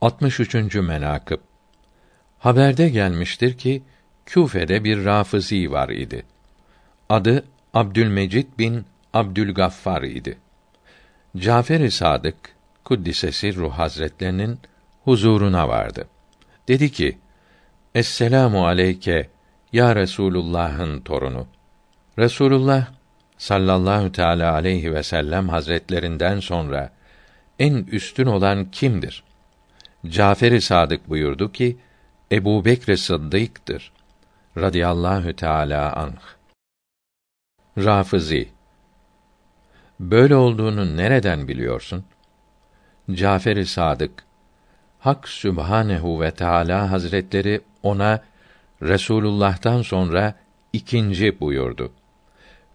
63. menakıb Haberde gelmiştir ki Küfe'de bir Rafizi var idi. Adı Abdülmecid bin Abdülgaffar idi. Cafer-i Sadık kuddisesi ruh hazretlerinin huzuruna vardı. Dedi ki: Esselamu aleyke ya Resulullah'ın torunu. Resulullah sallallahu teala aleyhi ve sellem hazretlerinden sonra en üstün olan kimdir? Cafer-i Sadık buyurdu ki Ebu Bekr Sıddık'tır. Radiyallahu teala anh. Rafizi Böyle olduğunu nereden biliyorsun? Cafer-i Sadık Hak Sübhanehu ve Teala Hazretleri ona Resulullah'tan sonra ikinci buyurdu.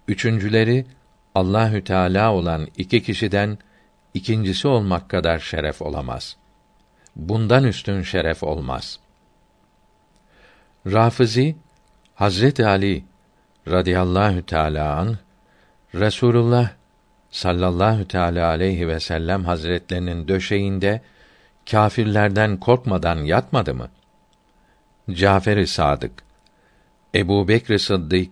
Üçüncüleri Allahü Teala olan iki kişiden ikincisi olmak kadar şeref olamaz. Bundan üstün şeref olmaz. Rafizi Hazreti Ali radıyallahu teala an Resulullah sallallahu teala aleyhi ve sellem hazretlerinin döşeğinde kâfirlerden korkmadan yatmadı mı? Cafer-i Sadık Ebu Bekr Sıddık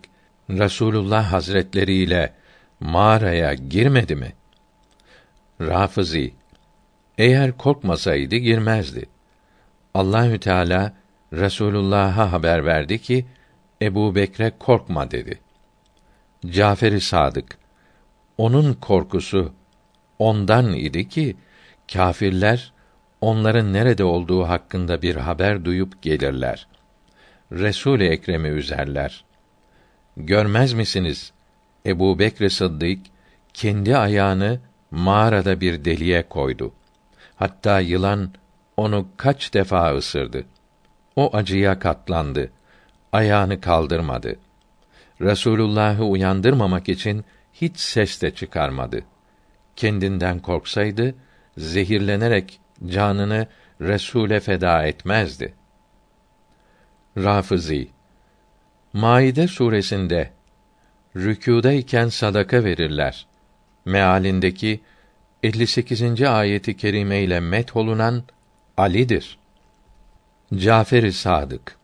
Resulullah Hazretleri ile mağaraya girmedi mi? Rafizi eğer korkmasaydı girmezdi. Allahü Teala Resulullah'a haber verdi ki Ebu Bekre korkma dedi. Cafer-i Sadık onun korkusu ondan idi ki kâfirler onların nerede olduğu hakkında bir haber duyup gelirler. Resul-i Ekrem'i üzerler. Görmez misiniz? Ebu Bekr Sıddık kendi ayağını mağarada bir deliğe koydu. Hatta yılan onu kaç defa ısırdı. O acıya katlandı. Ayağını kaldırmadı. Resulullah'ı uyandırmamak için hiç ses de çıkarmadı. Kendinden korksaydı zehirlenerek canını Resule feda etmezdi. Rafizi Maide suresinde rükûdayken sadaka verirler. Mealindeki 58. ayeti kerime ile met olunan Ali'dir. Cafer-i Sadık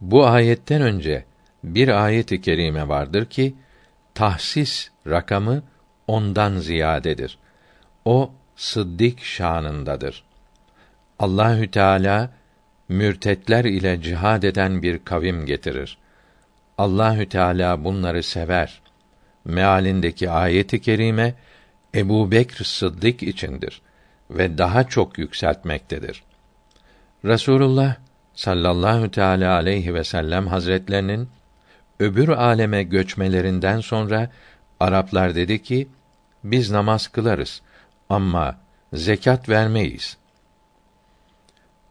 Bu ayetten önce bir ayet-i kerime vardır ki tahsis rakamı ondan ziyadedir. O sıddık şanındadır. Allahü Teala mürtetler ile cihad eden bir kavim getirir. Allahü Teala bunları sever. Mealindeki ayeti kerime Ebu Bekr Sıddık içindir ve daha çok yükseltmektedir. Resulullah sallallahu teala aleyhi ve sellem hazretlerinin öbür aleme göçmelerinden sonra Araplar dedi ki biz namaz kılarız ama zekat vermeyiz.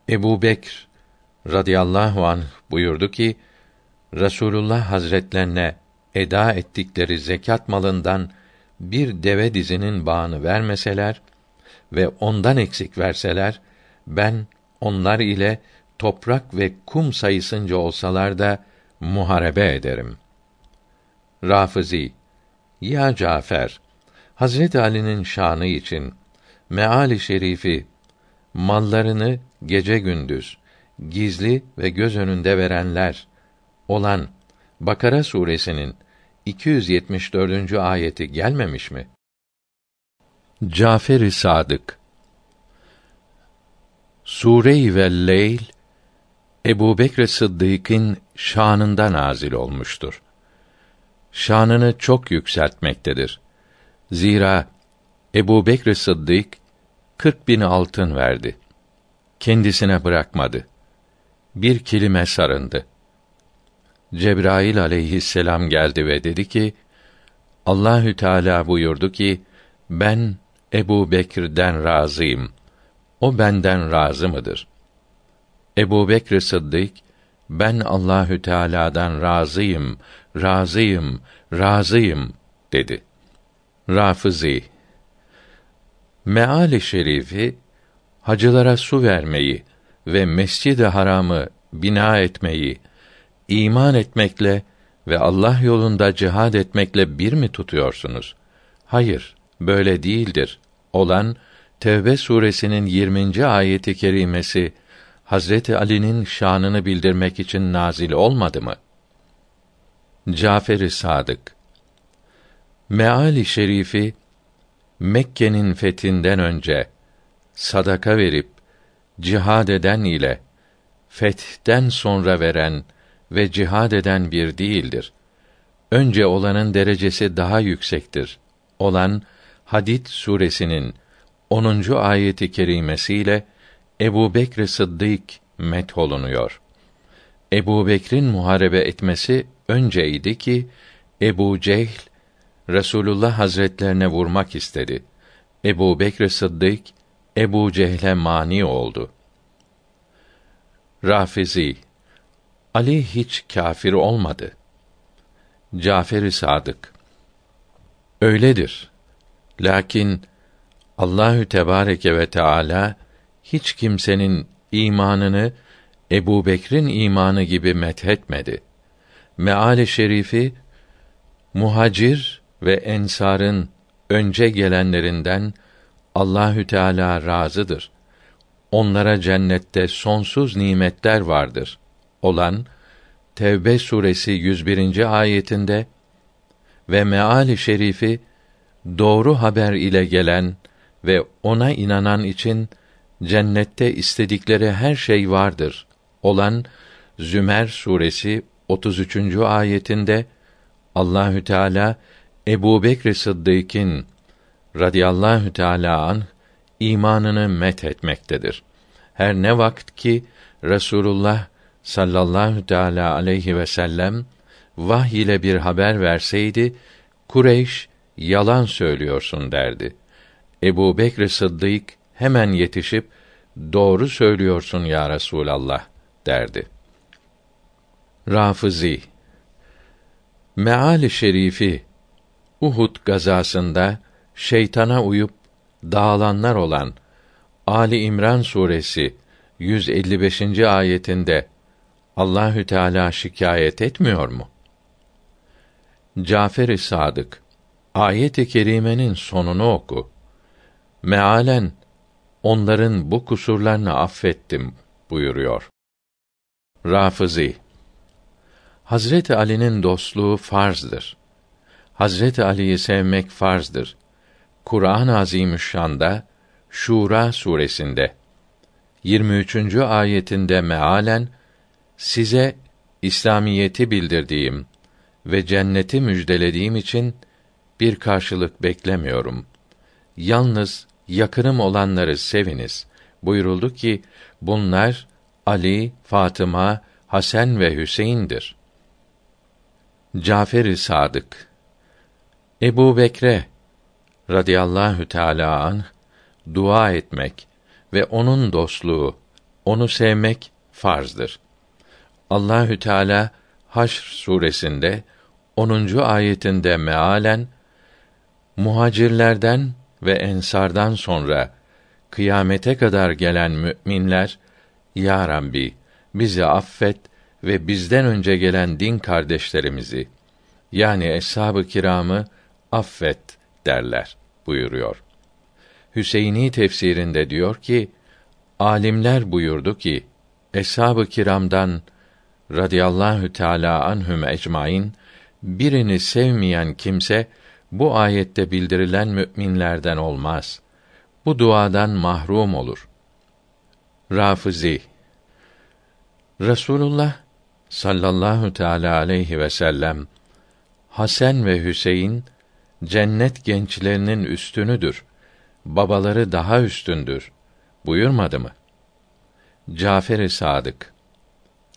Ebu Bekr radıyallahu anh buyurdu ki Resulullah Hazretlerine eda ettikleri zekat malından bir deve dizinin bağını vermeseler ve ondan eksik verseler ben onlar ile toprak ve kum sayısınca olsalar da muharebe ederim. Rafizi Ya Cafer Hazret Ali'nin şanı için meali şerifi mallarını gece gündüz gizli ve göz önünde verenler olan Bakara suresinin 274. ayeti gelmemiş mi? Cafer-i Sadık Sure-i Leyl Ebu Bekr Sıddık'ın şanında nazil olmuştur. Şanını çok yükseltmektedir. Zira Ebu Bekr Sıddık kırk bin altın verdi. Kendisine bırakmadı. Bir kilime sarındı. Cebrail aleyhisselam geldi ve dedi ki: Allahü Teala buyurdu ki: Ben Ebu Bekir'den razıyım. O benden razı mıdır? Ebu Bekr Sıddık, ben Allahü Teala'dan razıyım, razıyım, razıyım dedi. Rafizi Meali şerifi hacılara su vermeyi ve Mescid-i Haram'ı bina etmeyi iman etmekle ve Allah yolunda cihad etmekle bir mi tutuyorsunuz? Hayır, böyle değildir. Olan Tevbe suresinin 20. ayeti kerimesi Hazreti Ali'nin şanını bildirmek için nazil olmadı mı? Cafer-i Sadık Meali şerifi Mekke'nin fethinden önce sadaka verip cihad eden ile fethten sonra veren ve cihad eden bir değildir. Önce olanın derecesi daha yüksektir. Olan Hadid suresinin 10. ayeti kerimesiyle Ebu Bekr Sıddık metholunuyor. Ebu Bekr'in muharebe etmesi önceydi ki Ebu Cehl Resulullah Hazretlerine vurmak istedi. Ebu Bekr Sıddık Ebu Cehle mani oldu. Rafizi Ali hiç kâfir olmadı. Cafer-i Sadık Öyledir. Lakin Allahü Tebareke ve Teala hiç kimsenin imanını Ebu Bekr'in imanı gibi methetmedi. Meali şerifi muhacir ve ensarın önce gelenlerinden Allahü Teala razıdır. Onlara cennette sonsuz nimetler vardır. Olan Tevbe suresi 101. ayetinde ve meali şerifi doğru haber ile gelen ve ona inanan için cennette istedikleri her şey vardır olan Zümer suresi 33. ayetinde Allahü Teala Ebu Bekr Sıddık'ın radıyallahu teala an imanını met etmektedir. Her ne vakit ki Resulullah sallallahu teala aleyhi ve sellem vahiy ile bir haber verseydi Kureyş yalan söylüyorsun derdi. Ebu Bekr Sıddık hemen yetişip doğru söylüyorsun ya Resulallah derdi. Rafizi Meali şerifi Uhud gazasında şeytana uyup dağılanlar olan Ali İmran suresi 155. ayetinde Allahü Teala şikayet etmiyor mu? Cafer-i Sadık ayet-i kerimenin sonunu oku. Mealen onların bu kusurlarını affettim buyuruyor. Rafizi Hazreti Ali'nin dostluğu farzdır. Hazreti Ali'yi sevmek farzdır. Kur'an-ı Azimüşşan'da Şura suresinde 23. ayetinde mealen size İslamiyeti bildirdiğim ve cenneti müjdelediğim için bir karşılık beklemiyorum. Yalnız yakınım olanları seviniz. Buyuruldu ki bunlar Ali, Fatıma, Hasan ve Hüseyin'dir. Cafer-i Sadık Ebu Bekre radıyallahu teâlâ anh, dua etmek ve onun dostluğu, onu sevmek farzdır. Allahü Teala Haşr suresinde 10. ayetinde mealen muhacirlerden ve ensardan sonra kıyamete kadar gelen müminler ya Rabbi bizi affet ve bizden önce gelen din kardeşlerimizi yani eshab-ı kiramı affet derler buyuruyor. Hüseyini tefsirinde diyor ki alimler buyurdu ki eshab-ı kiramdan radıyallahu teala anhum ecmaîn birini sevmeyen kimse bu ayette bildirilen müminlerden olmaz. Bu duadan mahrum olur. Rafizi Resulullah sallallahu teala aleyhi ve sellem Hasan ve Hüseyin cennet gençlerinin üstünüdür. Babaları daha üstündür. Buyurmadı mı? Cafer-i Sadık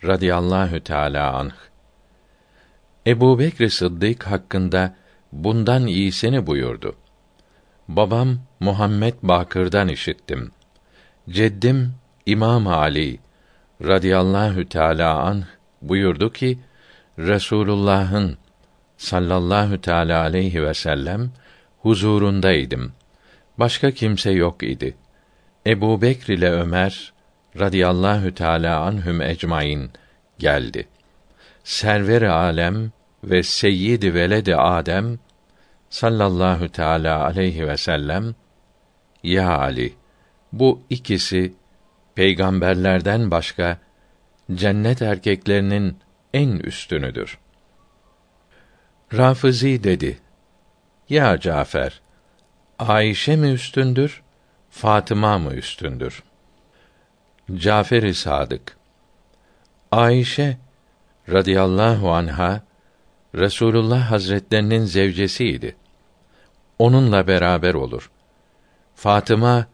radıyallahu teala anh Ebu Bekr Sıddık hakkında bundan iyisini buyurdu. Babam Muhammed Bakır'dan işittim. Ceddim İmam Ali radıyallahu teala anh buyurdu ki Resulullah'ın sallallahu teala aleyhi ve sellem huzurundaydım. Başka kimse yok idi. Ebu Bekr ile Ömer radıyallahu teala anhum ecmain geldi. Server alem ve seyyid veledi Adem sallallahu teala aleyhi ve sellem Ya Ali, bu ikisi peygamberlerden başka cennet erkeklerinin en üstünüdür. Rafizi dedi: Ya Cafer, Ayşe mi üstündür, Fatıma mı üstündür? Cafer-i Sadık Ayşe radıyallahu anha Resulullah Hazretlerinin zevcesiydi. Onunla beraber olur. Fatıma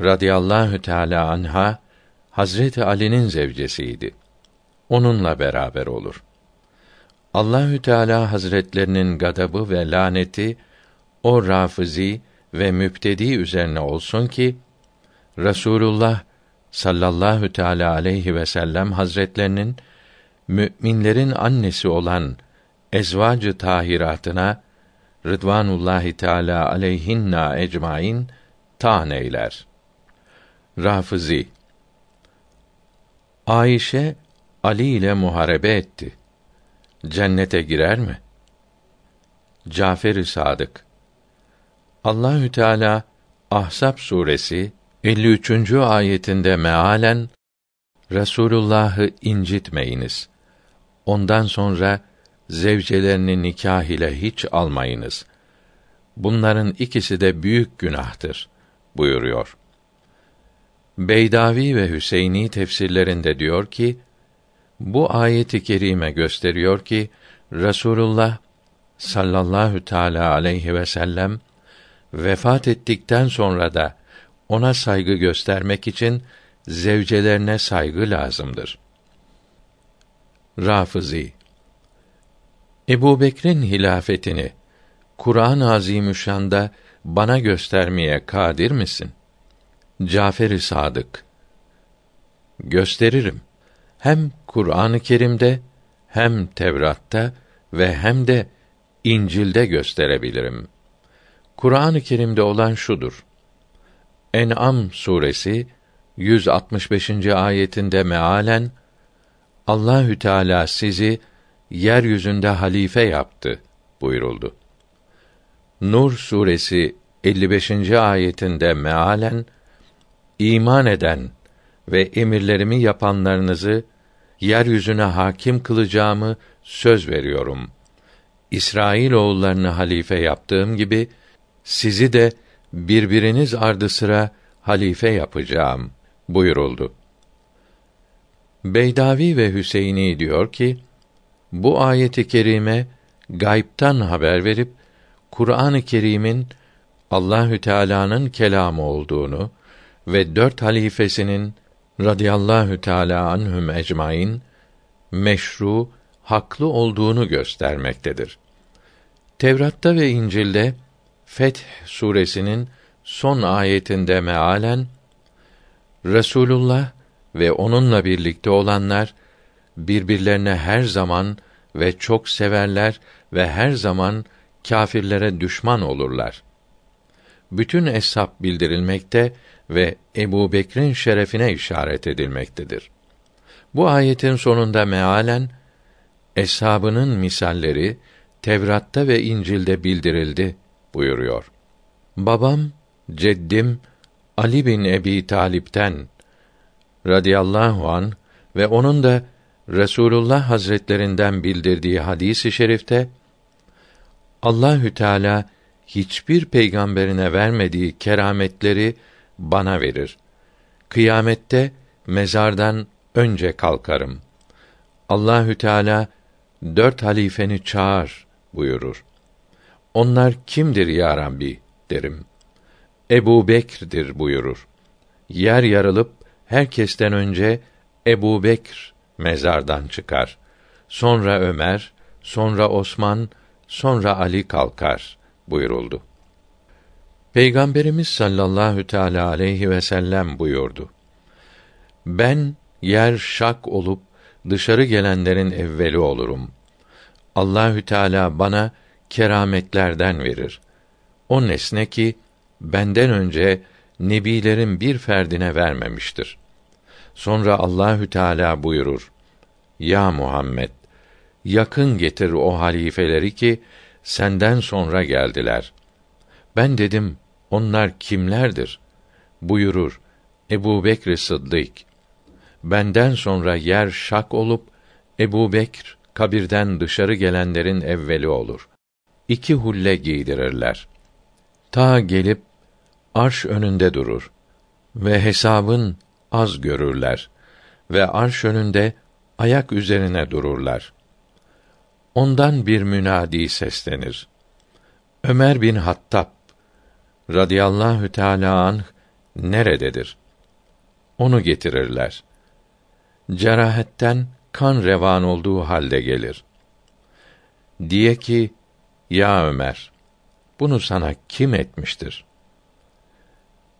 radıyallahu teala anha Hazreti Ali'nin zevcesiydi. Onunla beraber olur. Allahü Teala Hazretlerinin gadabı ve laneti o rafizi ve müptedi üzerine olsun ki Resulullah sallallahu teala aleyhi ve sellem Hazretlerinin müminlerin annesi olan ezvacı tahiratına Rıdvanullahi Teala aleyhinna ecmaîn tan eyler. Rafizi Ayşe Ali ile muharebe etti. Cennete girer mi? Cafer-i Sadık Allahü Teala Ahzab suresi 53. ayetinde mealen Resulullah'ı incitmeyiniz. Ondan sonra zevcelerini nikah ile hiç almayınız. Bunların ikisi de büyük günahtır buyuruyor. Beydavi ve Hüseyni tefsirlerinde diyor ki, bu ayeti kerime gösteriyor ki Resulullah sallallahu teala aleyhi ve sellem vefat ettikten sonra da ona saygı göstermek için zevcelerine saygı lazımdır. Rafizi Ebu Bekir'in hilafetini Kur'an-ı Azimüşşan'da bana göstermeye kadir misin? Cafer-i Sadık Gösteririm. Hem Kur'an-ı Kerim'de hem Tevrat'ta ve hem de İncil'de gösterebilirim. Kur'an-ı Kerim'de olan şudur. En'am suresi 165. ayetinde mealen Allahü Teala sizi yeryüzünde halife yaptı buyuruldu. Nur suresi 55. ayetinde mealen iman eden ve emirlerimi yapanlarınızı yeryüzüne hakim kılacağımı söz veriyorum. İsrail oğullarını halife yaptığım gibi sizi de birbiriniz ardı sıra halife yapacağım buyuruldu. Beydavi ve Hüseyini diyor ki, bu ayeti kerime gaybtan haber verip Kur'an-ı Kerim'in Allahü Teala'nın kelamı olduğunu ve dört halifesinin radıyallahu teala anhum ecmaîn meşru, haklı olduğunu göstermektedir. Tevrat'ta ve İncil'de Feth suresinin son ayetinde mealen Resulullah ve onunla birlikte olanlar birbirlerine her zaman ve çok severler ve her zaman kâfirlere düşman olurlar. Bütün eshab bildirilmekte ve Ebu Bekir'in şerefine işaret edilmektedir. Bu ayetin sonunda mealen eshabının misalleri Tevrat'ta ve İncil'de bildirildi buyuruyor. Babam, ceddim Ali bin Ebi Talip'ten radıyallahu an ve onun da Resulullah Hazretlerinden bildirdiği hadisi şerifte Allahü Teala hiçbir peygamberine vermediği kerametleri bana verir. Kıyamette mezardan önce kalkarım. Allahü Teala dört halifeni çağır buyurur. Onlar kimdir ya Rabbi derim. Ebu Bekir'dir buyurur. Yer yarılıp herkesten önce Ebu Bekr mezardan çıkar. Sonra Ömer, sonra Osman, sonra Ali kalkar buyuruldu. Peygamberimiz sallallahu teala aleyhi ve sellem buyurdu. Ben yer şak olup dışarı gelenlerin evveli olurum. Allahü Teala bana kerametlerden verir. O nesne ki benden önce nebilerin bir ferdine vermemiştir. Sonra Allahü Teala buyurur: Ya Muhammed, yakın getir o halifeleri ki senden sonra geldiler. Ben dedim, Onlar kimlerdir? Buyurur Ebu Bekr Sıddık. Benden sonra yer şak olup Ebu Bekr kabirden dışarı gelenlerin evveli olur. İki hulle giydirirler. Ta gelip arş önünde durur ve hesabın az görürler ve arş önünde ayak üzerine dururlar. Ondan bir münadi seslenir. Ömer bin Hattab radıyallahu teâlâ anh nerededir? Onu getirirler. Cerahetten kan revan olduğu halde gelir. Diye ki, ya Ömer, bunu sana kim etmiştir?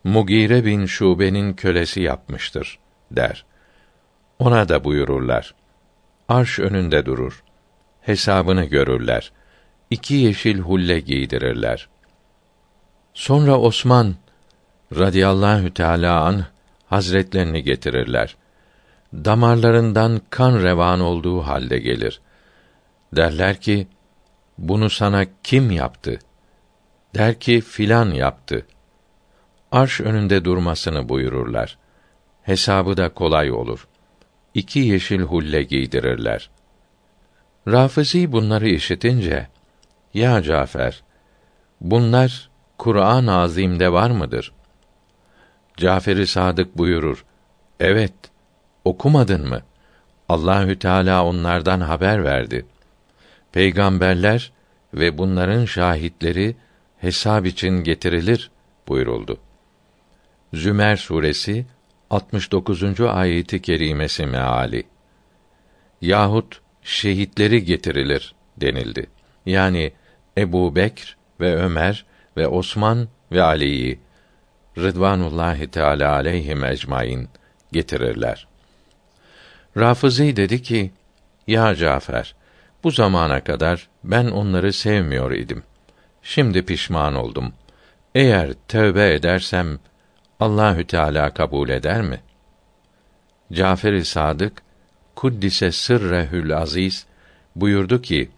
Mugire bin Şube'nin kölesi yapmıştır, der. Ona da buyururlar. Arş önünde durur. Hesabını görürler. İki yeşil hulle giydirirler. Sonra Osman radıyallahu teâlâ anh hazretlerini getirirler. Damarlarından kan revan olduğu halde gelir. Derler ki, bunu sana kim yaptı? Der ki, filan yaptı. Arş önünde durmasını buyururlar. Hesabı da kolay olur. İki yeşil hulle giydirirler. Rafizi bunları işitince, ya Cafer, bunlar Kur'an-ı Azim'de var mıdır? Cafer-i Sadık buyurur. Evet. Okumadın mı? Allahü Teala onlardan haber verdi. Peygamberler ve bunların şahitleri hesap için getirilir buyuruldu. Zümer suresi 69. ayeti kerimesi meali. Yahut şehitleri getirilir denildi. Yani Ebu Bekr ve Ömer ve Osman ve Ali'yi Rıdvanullahi Teala aleyhim ecmaîn getirirler. Rafizi dedi ki: Ya Cafer, bu zamana kadar ben onları sevmiyor idim. Şimdi pişman oldum. Eğer tövbe edersem Allahü Teala kabul eder mi? Cafer-i Sadık kuddise sırrehül aziz buyurdu ki: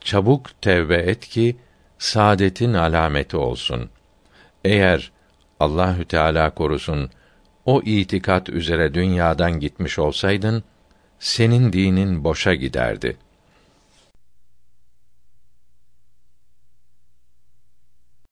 Çabuk tevbe et ki saadetin alameti olsun. Eğer Allahü Teala korusun o itikat üzere dünyadan gitmiş olsaydın senin dinin boşa giderdi.